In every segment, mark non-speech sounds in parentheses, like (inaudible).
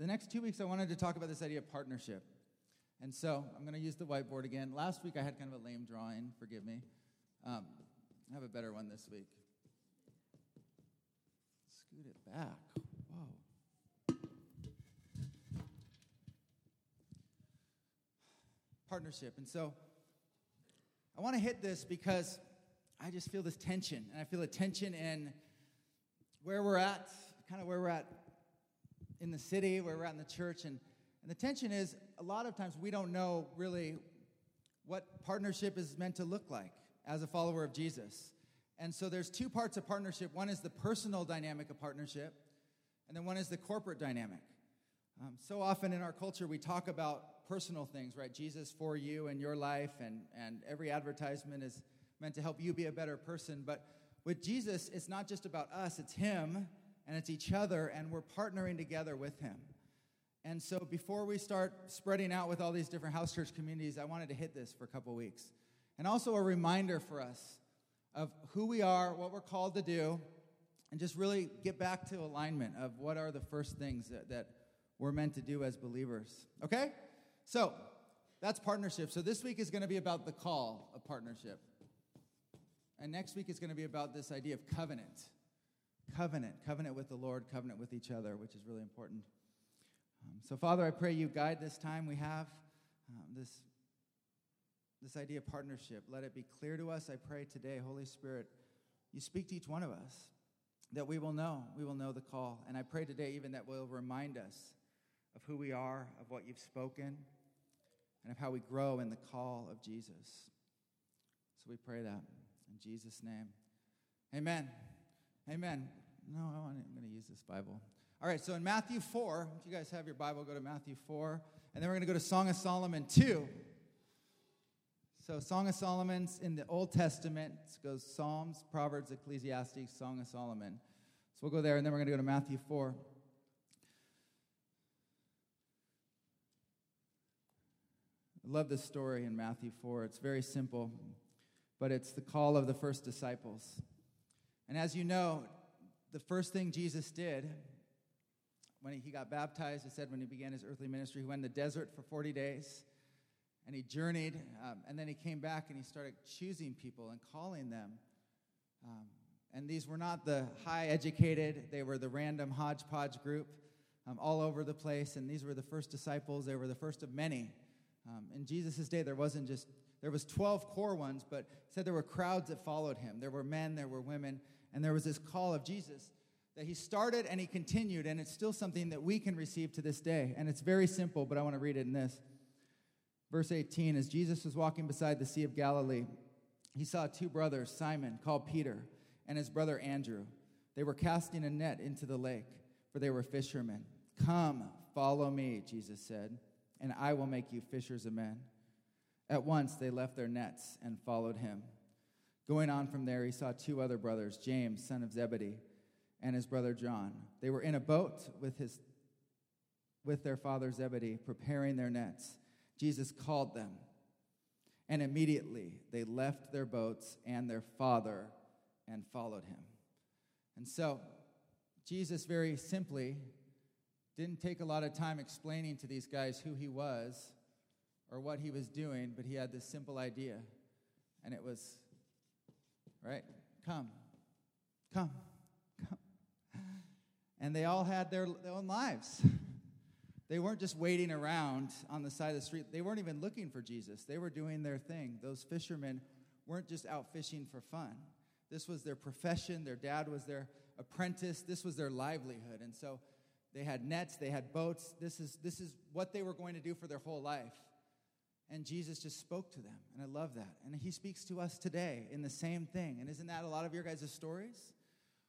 the next two weeks, I wanted to talk about this idea of partnership. And so I'm going to use the whiteboard again. Last week, I had kind of a lame drawing, forgive me. Um, I have a better one this week. Scoot it back. Whoa. Partnership. And so I want to hit this because I just feel this tension. And I feel a tension in where we're at, kind of where we're at in the city, where we're at in the church. And, and the tension is a lot of times we don't know really what partnership is meant to look like as a follower of Jesus. And so there's two parts of partnership. One is the personal dynamic of partnership, and then one is the corporate dynamic. Um, so often in our culture, we talk about personal things, right? Jesus for you and your life, and, and every advertisement is meant to help you be a better person. But with Jesus, it's not just about us, it's Him and it's each other, and we're partnering together with Him. And so before we start spreading out with all these different house church communities, I wanted to hit this for a couple weeks. And also a reminder for us of who we are, what we're called to do, and just really get back to alignment of what are the first things that, that we're meant to do as believers. Okay? So that's partnership. So this week is going to be about the call of partnership. And next week is going to be about this idea of covenant. Covenant. Covenant with the Lord, covenant with each other, which is really important. Um, so, Father, I pray you guide this time we have, um, this this idea of partnership. Let it be clear to us, I pray today, Holy Spirit, you speak to each one of us, that we will know, we will know the call. And I pray today even that will remind us of who we are, of what you've spoken, and of how we grow in the call of Jesus. So we pray that in Jesus' name. Amen. Amen. No, I'm going to use this Bible. All right, so in Matthew 4, if you guys have your Bible, go to Matthew 4, and then we're going to go to Song of Solomon 2. So, Song of Solomon's in the Old Testament it goes Psalms, Proverbs, Ecclesiastes, Song of Solomon. So, we'll go there and then we're going to go to Matthew 4. I love this story in Matthew 4. It's very simple, but it's the call of the first disciples. And as you know, the first thing Jesus did when he got baptized, it said when he began his earthly ministry, he went in the desert for 40 days and he journeyed, um, and then he came back and he started choosing people and calling them. Um, and these were not the high educated, they were the random hodgepodge group um, all over the place. And these were the first disciples, they were the first of many. Um, in Jesus' day, there wasn't just, there was 12 core ones, but said there were crowds that followed him. There were men, there were women, and there was this call of Jesus that he started and he continued, and it's still something that we can receive to this day. And it's very simple, but I want to read it in this. Verse 18 As Jesus was walking beside the Sea of Galilee, he saw two brothers, Simon, called Peter, and his brother Andrew. They were casting a net into the lake, for they were fishermen. Come, follow me, Jesus said, and I will make you fishers of men. At once they left their nets and followed him. Going on from there, he saw two other brothers, James, son of Zebedee, and his brother John. They were in a boat with, his, with their father Zebedee, preparing their nets. Jesus called them, and immediately they left their boats and their father and followed him. And so, Jesus very simply didn't take a lot of time explaining to these guys who he was or what he was doing, but he had this simple idea. And it was, right? Come, come, come. And they all had their, their own lives. (laughs) They weren't just waiting around on the side of the street. They weren't even looking for Jesus. They were doing their thing. Those fishermen weren't just out fishing for fun. This was their profession. Their dad was their apprentice. This was their livelihood. And so they had nets, they had boats. This is, this is what they were going to do for their whole life. And Jesus just spoke to them. And I love that. And he speaks to us today in the same thing. And isn't that a lot of your guys' stories?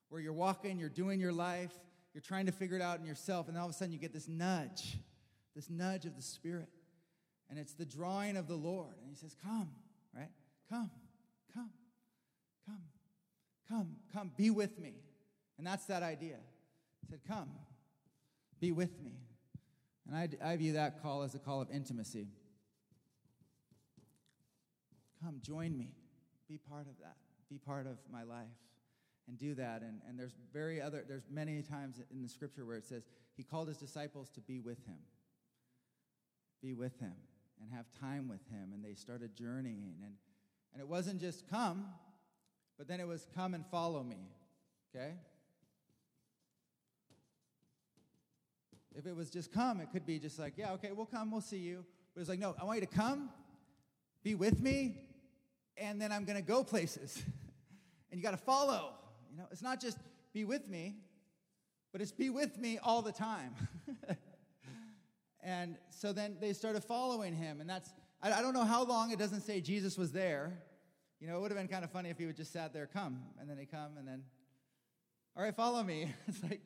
Where you're walking, you're doing your life, you're trying to figure it out in yourself, and all of a sudden you get this nudge, this nudge of the Spirit. And it's the drawing of the Lord. And He says, Come, right? Come, come, come, come, come, be with me. And that's that idea. He said, Come, be with me. And I, I view that call as a call of intimacy. Come, join me. Be part of that. Be part of my life. and do that. And, and there's very other, there's many times in the scripture where it says he called his disciples to be with him. Be with him and have time with him. And they started journeying. And, and it wasn't just come, but then it was come and follow me. Okay? If it was just come, it could be just like, yeah, okay, we'll come, we'll see you. But it's like, no, I want you to come, be with me, and then I'm going to go places. (laughs) and you got to follow. You know, it's not just be with me, but it's be with me all the time. (laughs) and so then they started following him. And that's, I, I, don't know how long it doesn't say Jesus was there. You know, it would have been kind of funny if he would just sat there, come, and then he come, and then, all right, follow me. (laughs) it's like,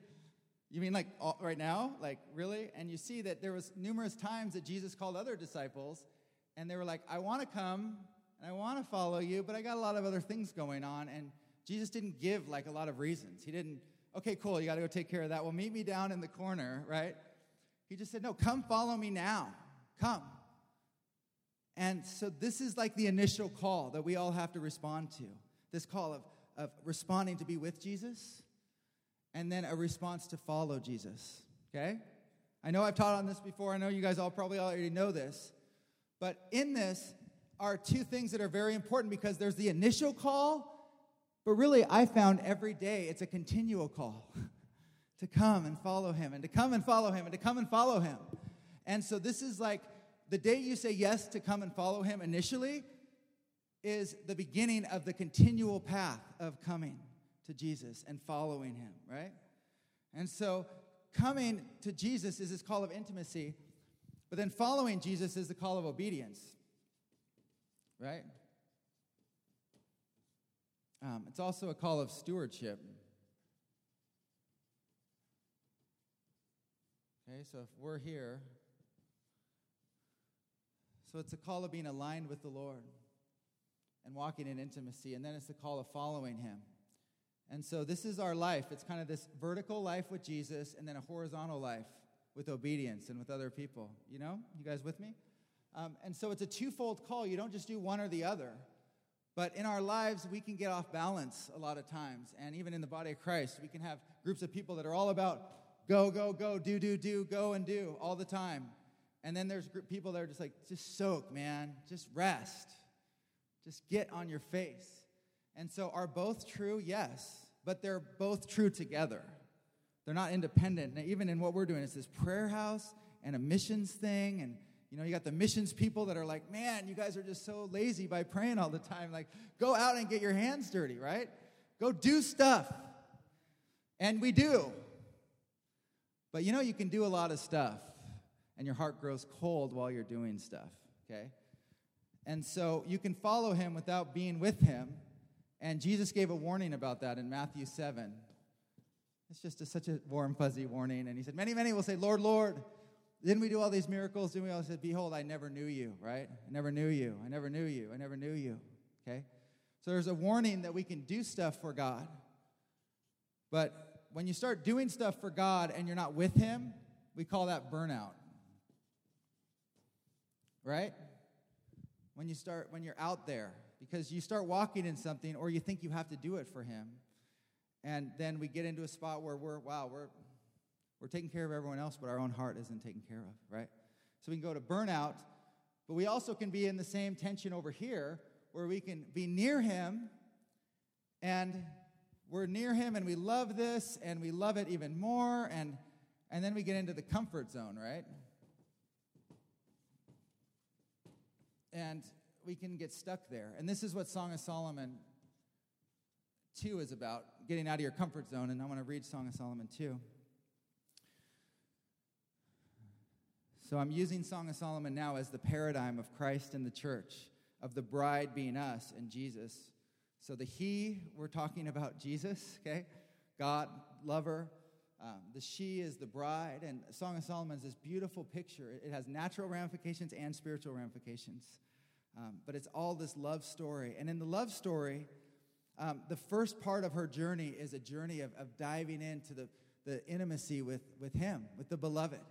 you mean like all, right now? Like, really? And you see that there was numerous times that Jesus called other disciples, and they were like, I want to come, and I want to follow you, but I got a lot of other things going on. And Jesus didn't give like a lot of reasons. He didn't, okay, cool, you got to go take care of that. Well, meet me down in the corner, right? He just said, no, come follow me now. Come. And so this is like the initial call that we all have to respond to this call of, of responding to be with Jesus and then a response to follow Jesus. Okay? I know I've taught on this before. I know you guys all probably already know this. But in this are two things that are very important because there's the initial call but really, I found every day it's a continual call (laughs) to come and follow him, and to come and follow him, and to come and follow him. And so, this is like the day you say yes to come and follow him initially is the beginning of the continual path of coming to Jesus and following him, right? And so, coming to Jesus is this call of intimacy, but then following Jesus is the call of obedience, right? Um, it's also a call of stewardship. Okay, so if we're here, so it's a call of being aligned with the Lord and walking in intimacy, and then it's the call of following Him. And so this is our life. It's kind of this vertical life with Jesus and then a horizontal life with obedience and with other people. You know? You guys with me? Um, and so it's a twofold call. You don't just do one or the other. But in our lives, we can get off balance a lot of times. And even in the body of Christ, we can have groups of people that are all about go, go, go, do, do, do, go and do all the time. And then there's people that are just like, just soak, man, just rest, just get on your face. And so, are both true? Yes, but they're both true together. They're not independent. Even in what we're doing, it's this prayer house and a missions thing and you know, you got the missions people that are like, man, you guys are just so lazy by praying all the time. Like, go out and get your hands dirty, right? Go do stuff. And we do. But you know, you can do a lot of stuff, and your heart grows cold while you're doing stuff, okay? And so you can follow him without being with him. And Jesus gave a warning about that in Matthew 7. It's just a, such a warm, fuzzy warning. And he said, Many, many will say, Lord, Lord. Didn't we do all these miracles? Didn't we all say, Behold, I never knew you, right? I never knew you. I never knew you. I never knew you. Okay? So there's a warning that we can do stuff for God. But when you start doing stuff for God and you're not with Him, we call that burnout. Right? When you start, when you're out there, because you start walking in something or you think you have to do it for Him. And then we get into a spot where we're, wow, we're, we're taking care of everyone else, but our own heart isn't taken care of, right? So we can go to burnout, but we also can be in the same tension over here where we can be near Him and we're near Him and we love this and we love it even more, and, and then we get into the comfort zone, right? And we can get stuck there. And this is what Song of Solomon 2 is about getting out of your comfort zone. And I want to read Song of Solomon 2. So I'm using Song of Solomon now as the paradigm of Christ and the church, of the bride being us and Jesus. So the he, we're talking about Jesus, okay? God, lover. Um, the she is the bride. And Song of Solomon is this beautiful picture. It has natural ramifications and spiritual ramifications. Um, but it's all this love story. And in the love story, um, the first part of her journey is a journey of, of diving into the, the intimacy with, with him, with the beloved.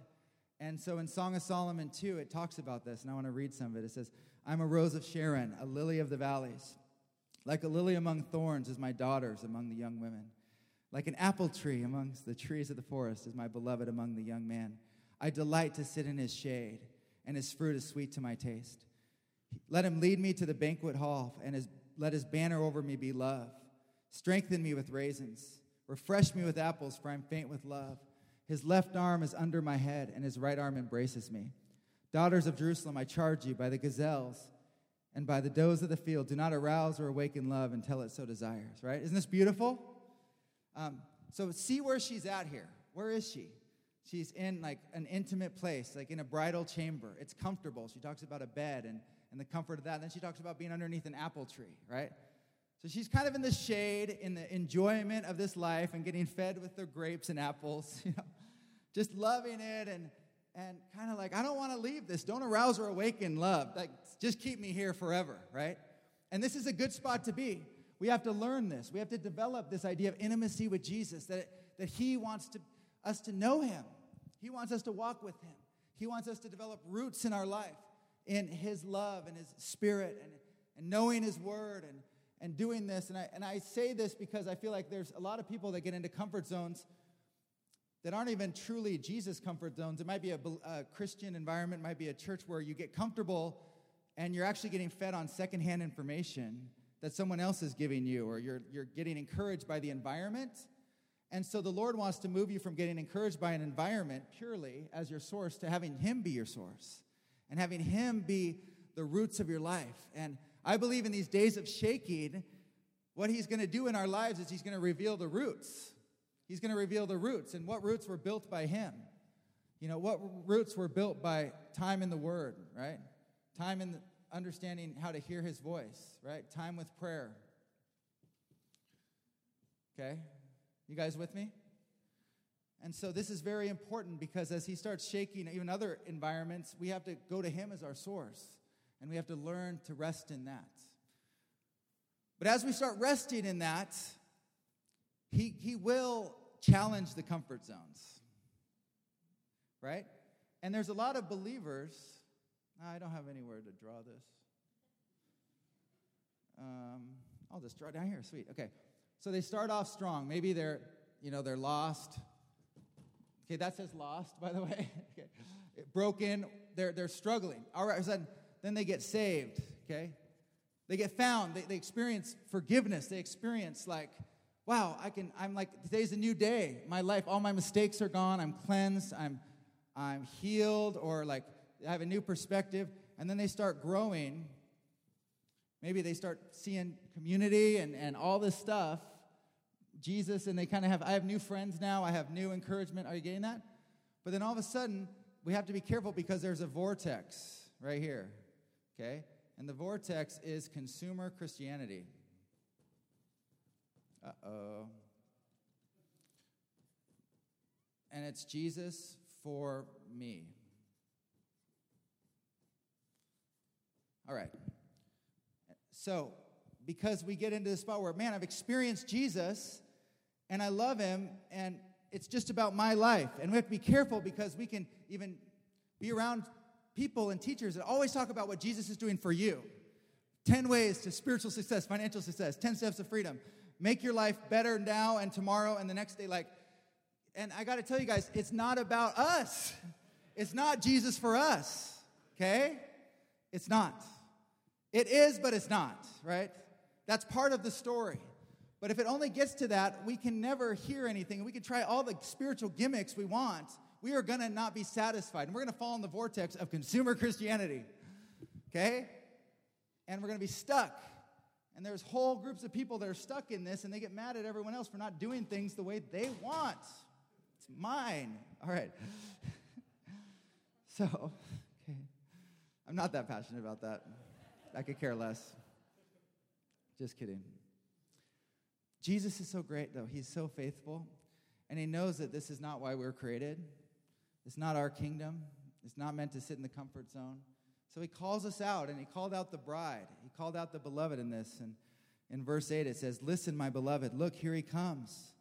And so in Song of Solomon 2, it talks about this, and I want to read some of it. It says, I'm a rose of Sharon, a lily of the valleys. Like a lily among thorns is my daughters among the young women. Like an apple tree amongst the trees of the forest is my beloved among the young men. I delight to sit in his shade, and his fruit is sweet to my taste. Let him lead me to the banquet hall, and his, let his banner over me be love. Strengthen me with raisins. Refresh me with apples, for I'm faint with love. His left arm is under my head, and his right arm embraces me. Daughters of Jerusalem, I charge you by the gazelles and by the does of the field, do not arouse or awaken love until it so desires, right? Isn't this beautiful? Um, so see where she's at here. Where is she? She's in like an intimate place, like in a bridal chamber. It's comfortable. She talks about a bed and, and the comfort of that. And then she talks about being underneath an apple tree, right? So she's kind of in the shade, in the enjoyment of this life and getting fed with the grapes and apples, (laughs) you know, just loving it and, and kind of like, I don't want to leave this. Don't arouse or awaken love. Like, just keep me here forever, right? And this is a good spot to be. We have to learn this. We have to develop this idea of intimacy with Jesus, that, that He wants to, us to know Him. He wants us to walk with Him. He wants us to develop roots in our life in His love and His Spirit and, and knowing His Word and, and doing this. And I, and I say this because I feel like there's a lot of people that get into comfort zones that aren't even truly Jesus comfort zones. It might be a, a Christian environment, might be a church where you get comfortable and you're actually getting fed on secondhand information that someone else is giving you, or you're, you're getting encouraged by the environment. And so the Lord wants to move you from getting encouraged by an environment purely as your source to having Him be your source and having Him be the roots of your life. And I believe in these days of shaking, what He's going to do in our lives is He's going to reveal the roots. He's going to reveal the roots and what roots were built by Him. You know, what roots were built by time in the Word, right? Time in understanding how to hear his voice, right? Time with prayer. Okay? You guys with me? And so this is very important because as he starts shaking even other environments, we have to go to him as our source. And we have to learn to rest in that. But as we start resting in that, he, he will challenge the comfort zones. Right? And there's a lot of believers I don't have anywhere to draw this. Um, I'll just draw down here. Sweet. Okay. So they start off strong. Maybe they're, you know, they're lost. Okay, that says lost, by the way. (laughs) okay. Broken. They're, they're struggling. All right, sudden, then they get saved. Okay. They get found. They, they experience forgiveness. They experience like, wow, I can, I'm like, today's a new day. My life, all my mistakes are gone. I'm cleansed. I'm, I'm healed. Or like, I have a new perspective, and then they start growing. Maybe they start seeing community and, and all this stuff, Jesus, and they kind of have, I have new friends now, I have new encouragement. Are you getting that? But then all of a sudden, we have to be careful because there's a vortex right here, okay? And the vortex is consumer Christianity. Uh oh. And it's Jesus for me. All right. So, because we get into the spot where, man, I've experienced Jesus and I love him and it's just about my life. And we have to be careful because we can even be around people and teachers that always talk about what Jesus is doing for you 10 ways to spiritual success, financial success, 10 steps of freedom. Make your life better now and tomorrow and the next day. Like, and I got to tell you guys, it's not about us. It's not Jesus for us, okay? It's not. It is, but it's not, right? That's part of the story. But if it only gets to that, we can never hear anything. We can try all the spiritual gimmicks we want. We are going to not be satisfied. And we're going to fall in the vortex of consumer Christianity. Okay? And we're going to be stuck. And there's whole groups of people that are stuck in this and they get mad at everyone else for not doing things the way they want. It's mine. All right. (laughs) so, okay. I'm not that passionate about that. I could care less. Just kidding. Jesus is so great, though. He's so faithful. And he knows that this is not why we are created. It's not our kingdom. It's not meant to sit in the comfort zone. So he calls us out, and he called out the bride. He called out the beloved in this. And in verse 8, it says, Listen, my beloved, look, here he comes.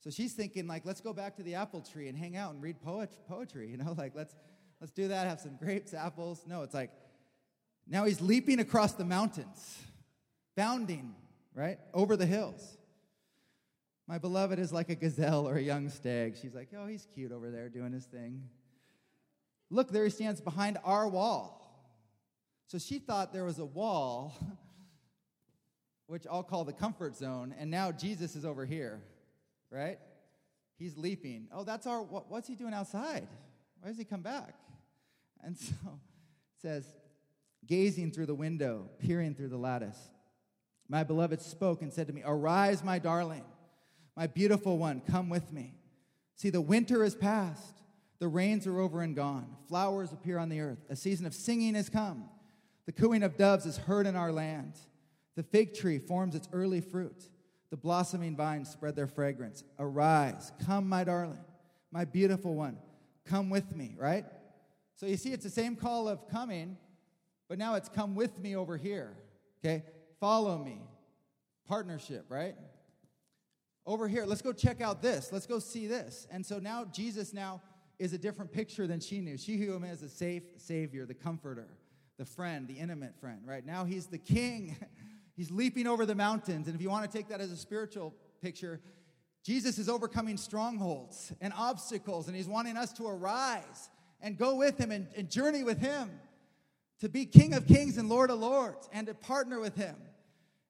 So she's thinking, like, let's go back to the apple tree and hang out and read poet- poetry, (laughs) you know, like, let's, let's do that, have some grapes, apples. No, it's like, now he's leaping across the mountains. bounding, right? Over the hills. My beloved is like a gazelle or a young stag. She's like, oh, he's cute over there doing his thing. Look, there he stands behind our wall. So she thought there was a wall, (laughs) which I'll call the comfort zone, and now Jesus is over here, right? He's leaping. Oh, that's our, what's he doing outside? Why does he come back? And (laughs) so it says, gazing through the window, peering through the lattice. My beloved spoke and said to me, Arise, my darling, my beautiful one, come with me. See, the winter is past, the rains are over and gone, flowers appear on the earth, a season of singing has come. The cooing of doves is heard in our land. The fig tree forms its early fruit. The blossoming vines spread their fragrance. Arise, come, my darling, my beautiful one, come with me, right? So you see, it's the same call of coming, but now it's come with me over here, okay? Follow me. Partnership, right? Over here, let's go check out this. Let's go see this. And so now Jesus now is a different picture than she knew. She knew him as a safe savior, the comforter the friend, the intimate friend, right? Now he's the king. (laughs) he's leaping over the mountains. And if you want to take that as a spiritual picture, Jesus is overcoming strongholds and obstacles, and he's wanting us to arise and go with him and, and journey with him to be King of Kings and Lord of Lords and to partner with him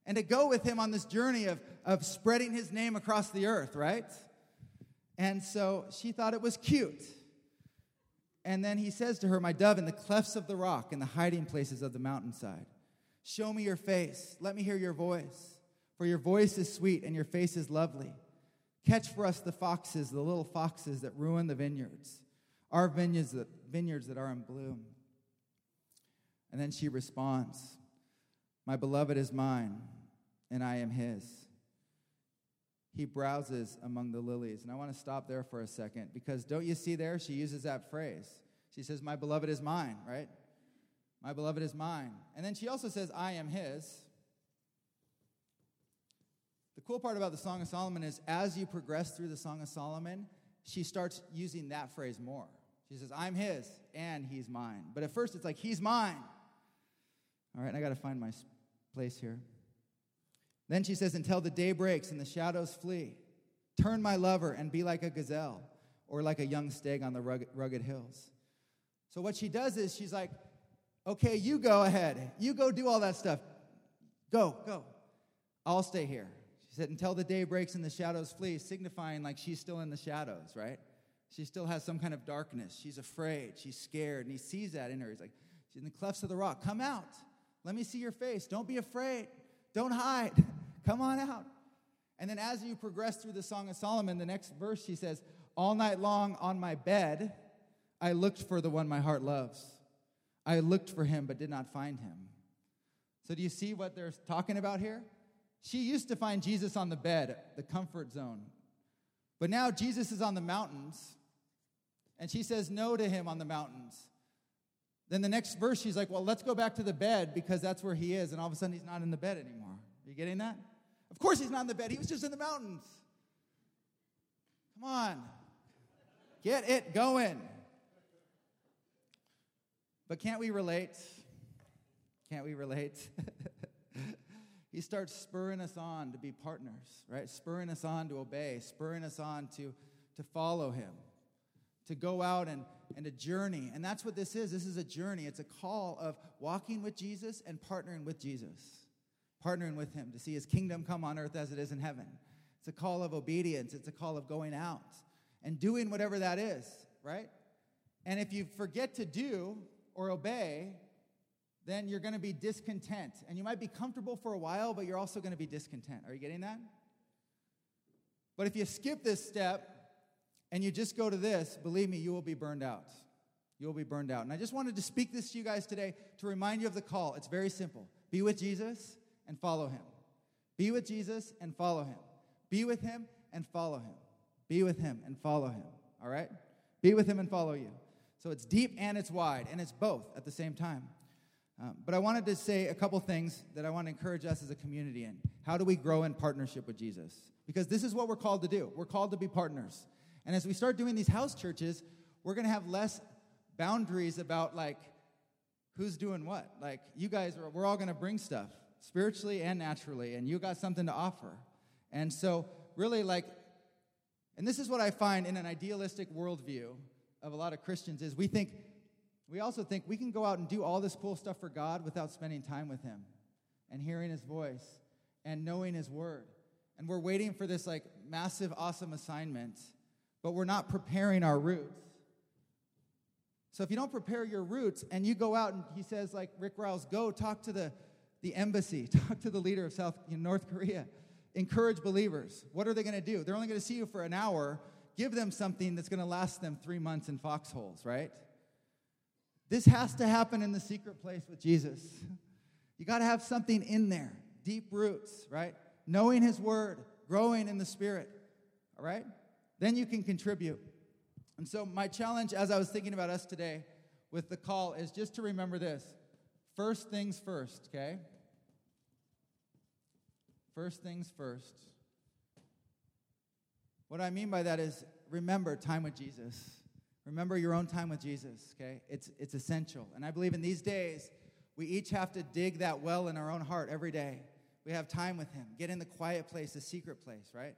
and to go with him on this journey of, of spreading his name across the earth, right? And so she thought it was cute. And then he says to her, My dove, in the clefts of the rock, in the hiding places of the mountainside, show me your face. Let me hear your voice. For your voice is sweet and your face is lovely. Catch for us the foxes, the little foxes that ruin the vineyards, our vineyards that, vineyards that are in bloom. And then she responds, My beloved is mine, and I am his. He browses among the lilies. And I want to stop there for a second because don't you see there? She uses that phrase. She says, My beloved is mine, right? My beloved is mine. And then she also says, I am his. The cool part about the Song of Solomon is as you progress through the Song of Solomon, she starts using that phrase more. She says, I'm his and he's mine. But at first it's like, he's mine. All right, I got to find my place here. Then she says, Until the day breaks and the shadows flee, turn my lover and be like a gazelle or like a young stag on the rugged, hills. So what she does is she's like, Okay, you go ahead. You go do all that stuff. Go, go. I'll stay here. She said, Until the day breaks and the shadows flee, signifying like she's still in the shadows, right? She still has some kind of darkness. She's afraid. She's scared. And he sees that in her. He's like, She's in the clefts of the rock. Come out. Let me see your face. Don't be afraid. Don't hide. Come on out. And then as you progress through the Song of Solomon, the next verse she says, All night long on my bed, I looked for the one my heart loves. I looked for him but did not find him. So do you see what they're talking about here? She used to find Jesus on the bed, the comfort zone. But now Jesus is on the mountains, and she says no to him on the mountains. Then the next verse, she's like, Well, let's go back to the bed because that's where he is. And all of a sudden, he's not in the bed anymore. Are you getting that? Of course, he's not in the bed. He was just in the mountains. Come on. Get it going. But can't we relate? Can't we relate? (laughs) he starts spurring us on to be partners, right? Spurring us on to obey, spurring us on to, to follow him, to go out and, and a journey. And that's what this is. This is a journey. It's a call of walking with Jesus and partnering with Jesus, partnering with him to see his kingdom come on earth as it is in heaven. It's a call of obedience, it's a call of going out and doing whatever that is, right? And if you forget to do or obey, then you're going to be discontent. And you might be comfortable for a while, but you're also going to be discontent. Are you getting that? But if you skip this step and you just go to this, believe me, you will be burned out. You will be burned out. And I just wanted to speak this to you guys today to remind you of the call. It's very simple be with Jesus and follow him. Be with Jesus and follow him. Be with him and follow him. Be with him and follow him. All right? Be with him and follow you. So it's deep and it's wide, and it's both at the same time. Um, but I wanted to say a couple things that I want to encourage us as a community in. How do we grow in partnership with Jesus? Because this is what we're called to do. We're called to be partners. And as we start doing these house churches, we're going to have less boundaries about like who's doing what. Like you guys are, we're all going to bring stuff. Spiritually and naturally, and you got something to offer. And so, really, like, and this is what I find in an idealistic worldview of a lot of Christians is we think, we also think we can go out and do all this cool stuff for God without spending time with Him and hearing His voice and knowing His word. And we're waiting for this like massive, awesome assignment, but we're not preparing our roots. So if you don't prepare your roots and you go out and he says, like Rick Riles, go talk to the, the embassy, (laughs) talk to the leader of South you know, North Korea, encourage believers. What are they going to do? They're only going to see you for an hour. Give them something that's going to last them three months in foxholes, right? This has to happen in the secret place with Jesus. (laughs) You got to have something in there, deep roots, right? Knowing His Word, growing in the Spirit, all right? Then you can contribute. And so, my challenge as I was thinking about us today with the call is just to remember this first things first, okay? First things first. What I mean by that is remember time with Jesus. Remember your own time with Jesus, okay? It's, it's essential. And I believe in these days, we each have to dig that well in our own heart every day. We have time with Him. Get in the quiet place, the secret place, right?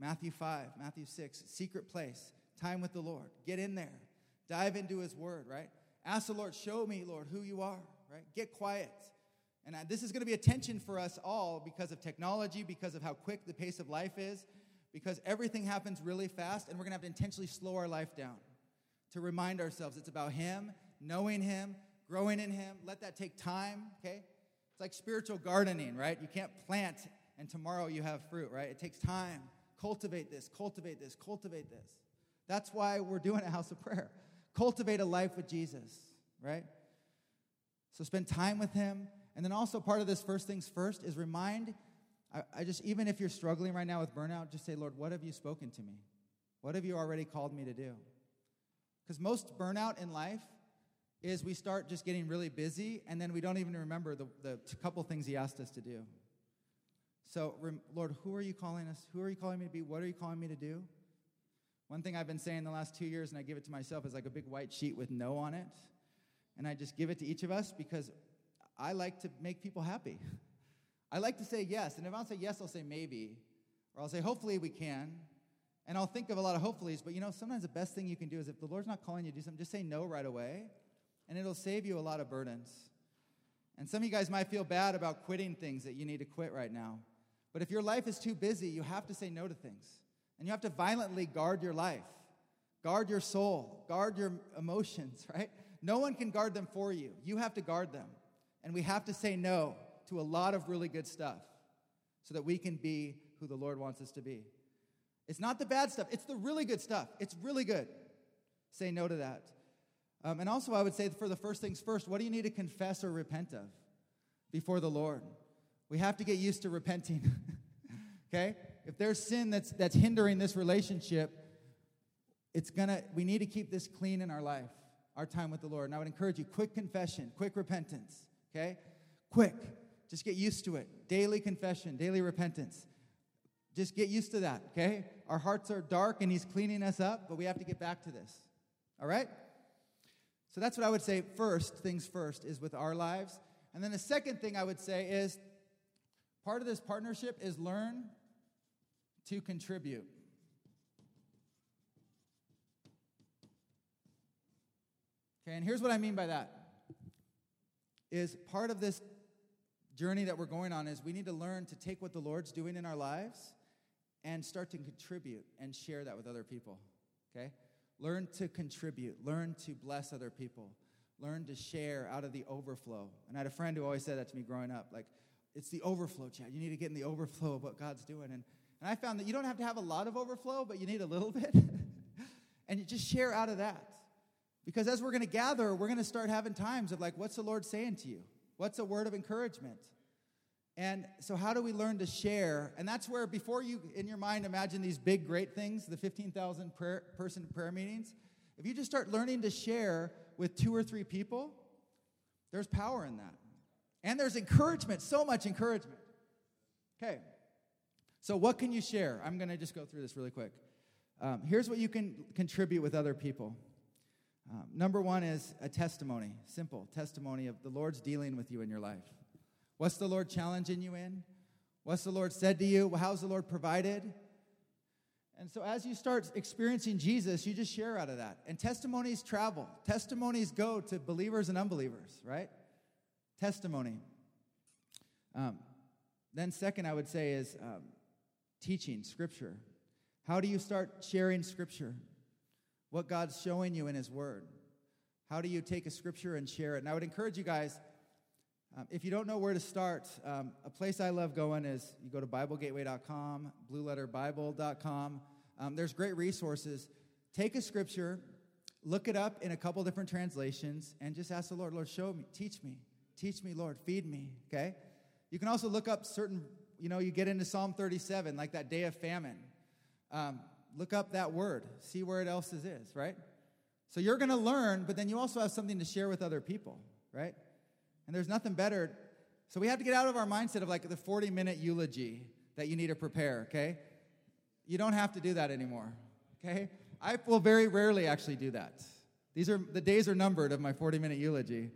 Matthew 5, Matthew 6, secret place, time with the Lord. Get in there. Dive into His Word, right? Ask the Lord, show me, Lord, who you are, right? Get quiet. And this is going to be a tension for us all because of technology, because of how quick the pace of life is, because everything happens really fast, and we're going to have to intentionally slow our life down to remind ourselves it's about Him, knowing Him, growing in Him. Let that take time, okay? It's like spiritual gardening, right? You can't plant and tomorrow you have fruit, right? It takes time. Cultivate this, cultivate this, cultivate this. That's why we're doing a house of prayer. Cultivate a life with Jesus, right? So spend time with Him. And then also, part of this first things first is remind, I, I just, even if you're struggling right now with burnout, just say, Lord, what have you spoken to me? What have you already called me to do? Because most burnout in life is we start just getting really busy and then we don't even remember the, the couple things he asked us to do. So, Lord, who are you calling us? Who are you calling me to be? What are you calling me to do? One thing I've been saying the last two years, and I give it to myself, is like a big white sheet with no on it. And I just give it to each of us because I like to make people happy. (laughs) I like to say yes. And if I don't say yes, I'll say maybe. Or I'll say hopefully we can. And I'll think of a lot of hopefullys. But you know, sometimes the best thing you can do is if the Lord's not calling you to do something, just say no right away and it'll save you a lot of burdens. And some of you guys might feel bad about quitting things that you need to quit right now. But if your life is too busy, you have to say no to things. And you have to violently guard your life, guard your soul, guard your emotions, (laughs) right? No one can guard them for you. You have to guard them. And we have to say no to a lot of really good stuff so that we can be who the Lord wants us to be. It's not the bad stuff, it's the really good stuff. It's really good. Say no to that. Um, and also, I would say for the first things first, what do you need to confess or repent of before the Lord? We have to get used to repenting. (laughs) okay? If there's sin that's, that's hindering this relationship, it's gonna, we need to keep this clean in our life, our time with the Lord. And I would encourage you quick confession, quick repentance. Okay? Quick. Just get used to it. Daily confession, daily repentance. Just get used to that, okay? Our hearts are dark and He's cleaning us up, but we have to get back to this. All right? So that's what I would say first, things first, is with our lives. And then the second thing I would say is part of this partnership is learn to contribute. Okay, and here's what I mean by that. Is part of this journey that we're going on is we need to learn to take what the Lord's doing in our lives and start to contribute and share that with other people. Okay? Learn to contribute. Learn to bless other people. Learn to share out of the overflow. And I had a friend who always said that to me growing up like, it's the overflow, Chad. You need to get in the overflow of what God's doing. And, and I found that you don't have to have a lot of overflow, but you need a little (laughs) bit. and you just share out of that. Because as we're going to gather, we're going to start having times of like, what's the Lord saying to you? What's a word of encouragement? And so, how do we learn to share? And that's where, before you, in your mind, imagine these big, great things, the 15,000 person prayer meetings, if you just start learning to share with two or three people, there's power in that. And there's encouragement, so much encouragement. Okay, so what can you share? I'm going to just go through this really quick. Um, here's what you can contribute with other people. Um, number one is a testimony, simple testimony of the Lord's dealing with you in your life. What's the Lord challenging you in? What's the Lord said to you? How's the Lord provided? And so, as you start experiencing Jesus, you just share out of that. And testimonies travel. Testimonies go to believers and unbelievers, right? Testimony. Um, then, second, I would say is um, teaching Scripture. How do you start sharing Scripture? What God's showing you in His Word. How do you take a Scripture and share it? And I would encourage you guys, um, if you don't know where to start, um, a place I love going is you go to BibleGateway.com, BlueLetterBible.com. Um, there's great resources. Take a Scripture, look it up in a couple different translations, and just ask the Lord, Lord, show me, teach me, teach me, Lord, feed me, okay? You can also look up certain, you know, you get into Psalm 37, like that day of famine. Um, look up that word, see where it else is, right? So you're going to learn, but then you also have something to share with other people, right? And there's nothing better. So we have to get out of our mindset of like the 40 minute eulogy that you need to prepare, okay? You don't have to do that anymore, okay? I will very rarely actually do that. These are the days are numbered of my 40 minute eulogy.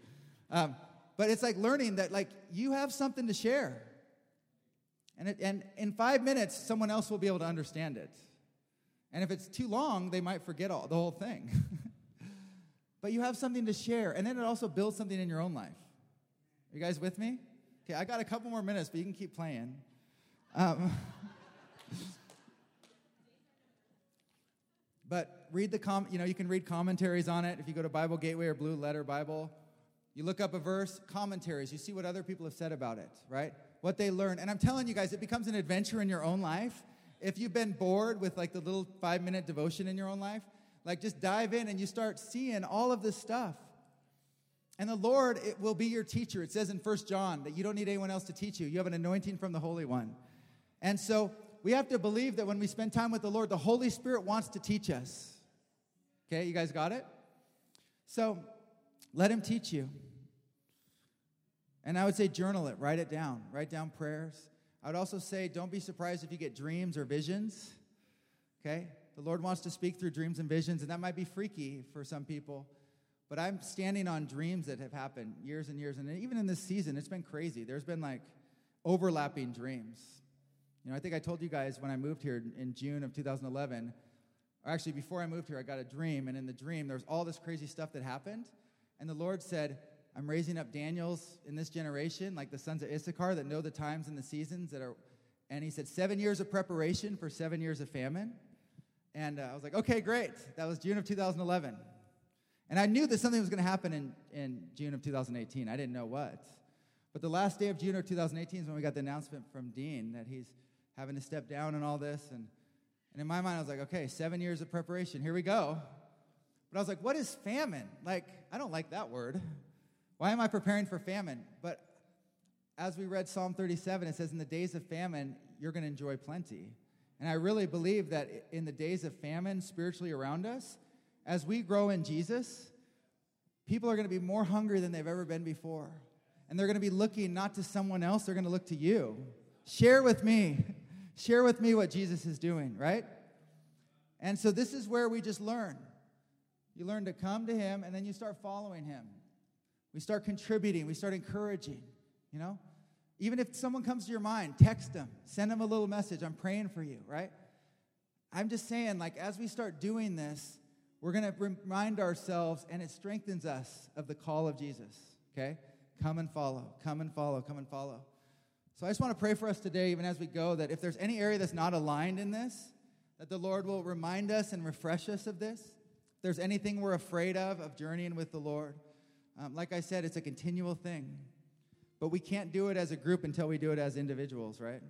Um, but it's like learning that like you have something to share. And, it, and in five minutes, someone else will be able to understand it. And if it's too long, they might forget all, the whole thing. (laughs) but you have something to share. And then it also builds something in your own life. Are you guys with me? Okay, I got a couple more minutes, but you can keep playing. Um, (laughs) but read the com, you know, you can read commentaries on it if you go to Bible Gateway or Blue Letter Bible. You look up a verse, commentaries, you see what other people have said about it, right? What they learn. And I'm telling you guys, it becomes an adventure in your own life. If you've been bored with like the little five minute devotion in your own life, like just dive in and you start seeing all of this stuff. And the Lord it will be your teacher. It says in First John that you don't need anyone else to teach you. You have an anointing from the Holy One. And so we have to believe that when we spend time with the Lord, the Holy Spirit wants to teach us. Okay, you guys got it? So let Him teach you. And I would say journal it, write it down, write down prayers. I would also say don't be surprised if you get dreams or visions. Okay? The Lord wants to speak through dreams and visions, and that might be freaky for some people. But I'm standing on dreams that have happened years and years. And even in this season, it's been crazy. There's been like overlapping dreams. You know, I think I told you guys when I moved here in June of 2011, or actually before I moved here, I got a dream. And in the dream, there was all this crazy stuff that happened. And the Lord said, I'm raising up Daniels in this generation, like the sons of Issachar that know the times and the seasons that are. And he said, seven years of preparation for seven years of famine. And uh, I was like, okay, great. That was June of 2011. And I knew that something was going to happen in, in June of 2018. I didn't know what. But the last day of June of 2018 is when we got the announcement from Dean that he's having to step down and all this. And, and in my mind, I was like, okay, seven years of preparation. Here we go. But I was like, what is famine? Like, I don't like that word. Why am I preparing for famine? But as we read Psalm 37, it says, In the days of famine, you're going to enjoy plenty. And I really believe that in the days of famine spiritually around us, as we grow in Jesus, people are going to be more hungry than they've ever been before. And they're going to be looking not to someone else, they're going to look to you. Share with me. (laughs) Share with me what Jesus is doing, right? And so this is where we just learn. You learn to come to Him, and then you start following Him. We start contributing, we start encouraging, you know? Even if someone comes to your mind, text them, send them a little message. I'm praying for you, right? I'm just saying, like, as we start doing this, we're going to remind ourselves, and it strengthens us of the call of Jesus, okay? Come and follow, come and follow, come and follow. So I just want to pray for us today, even as we go, that if there's any area that's not aligned in this, that the Lord will remind us and refresh us of this. If there's anything we're afraid of, of journeying with the Lord, um, like I said, it's a continual thing. But we can't do it as a group until we do it as individuals, right?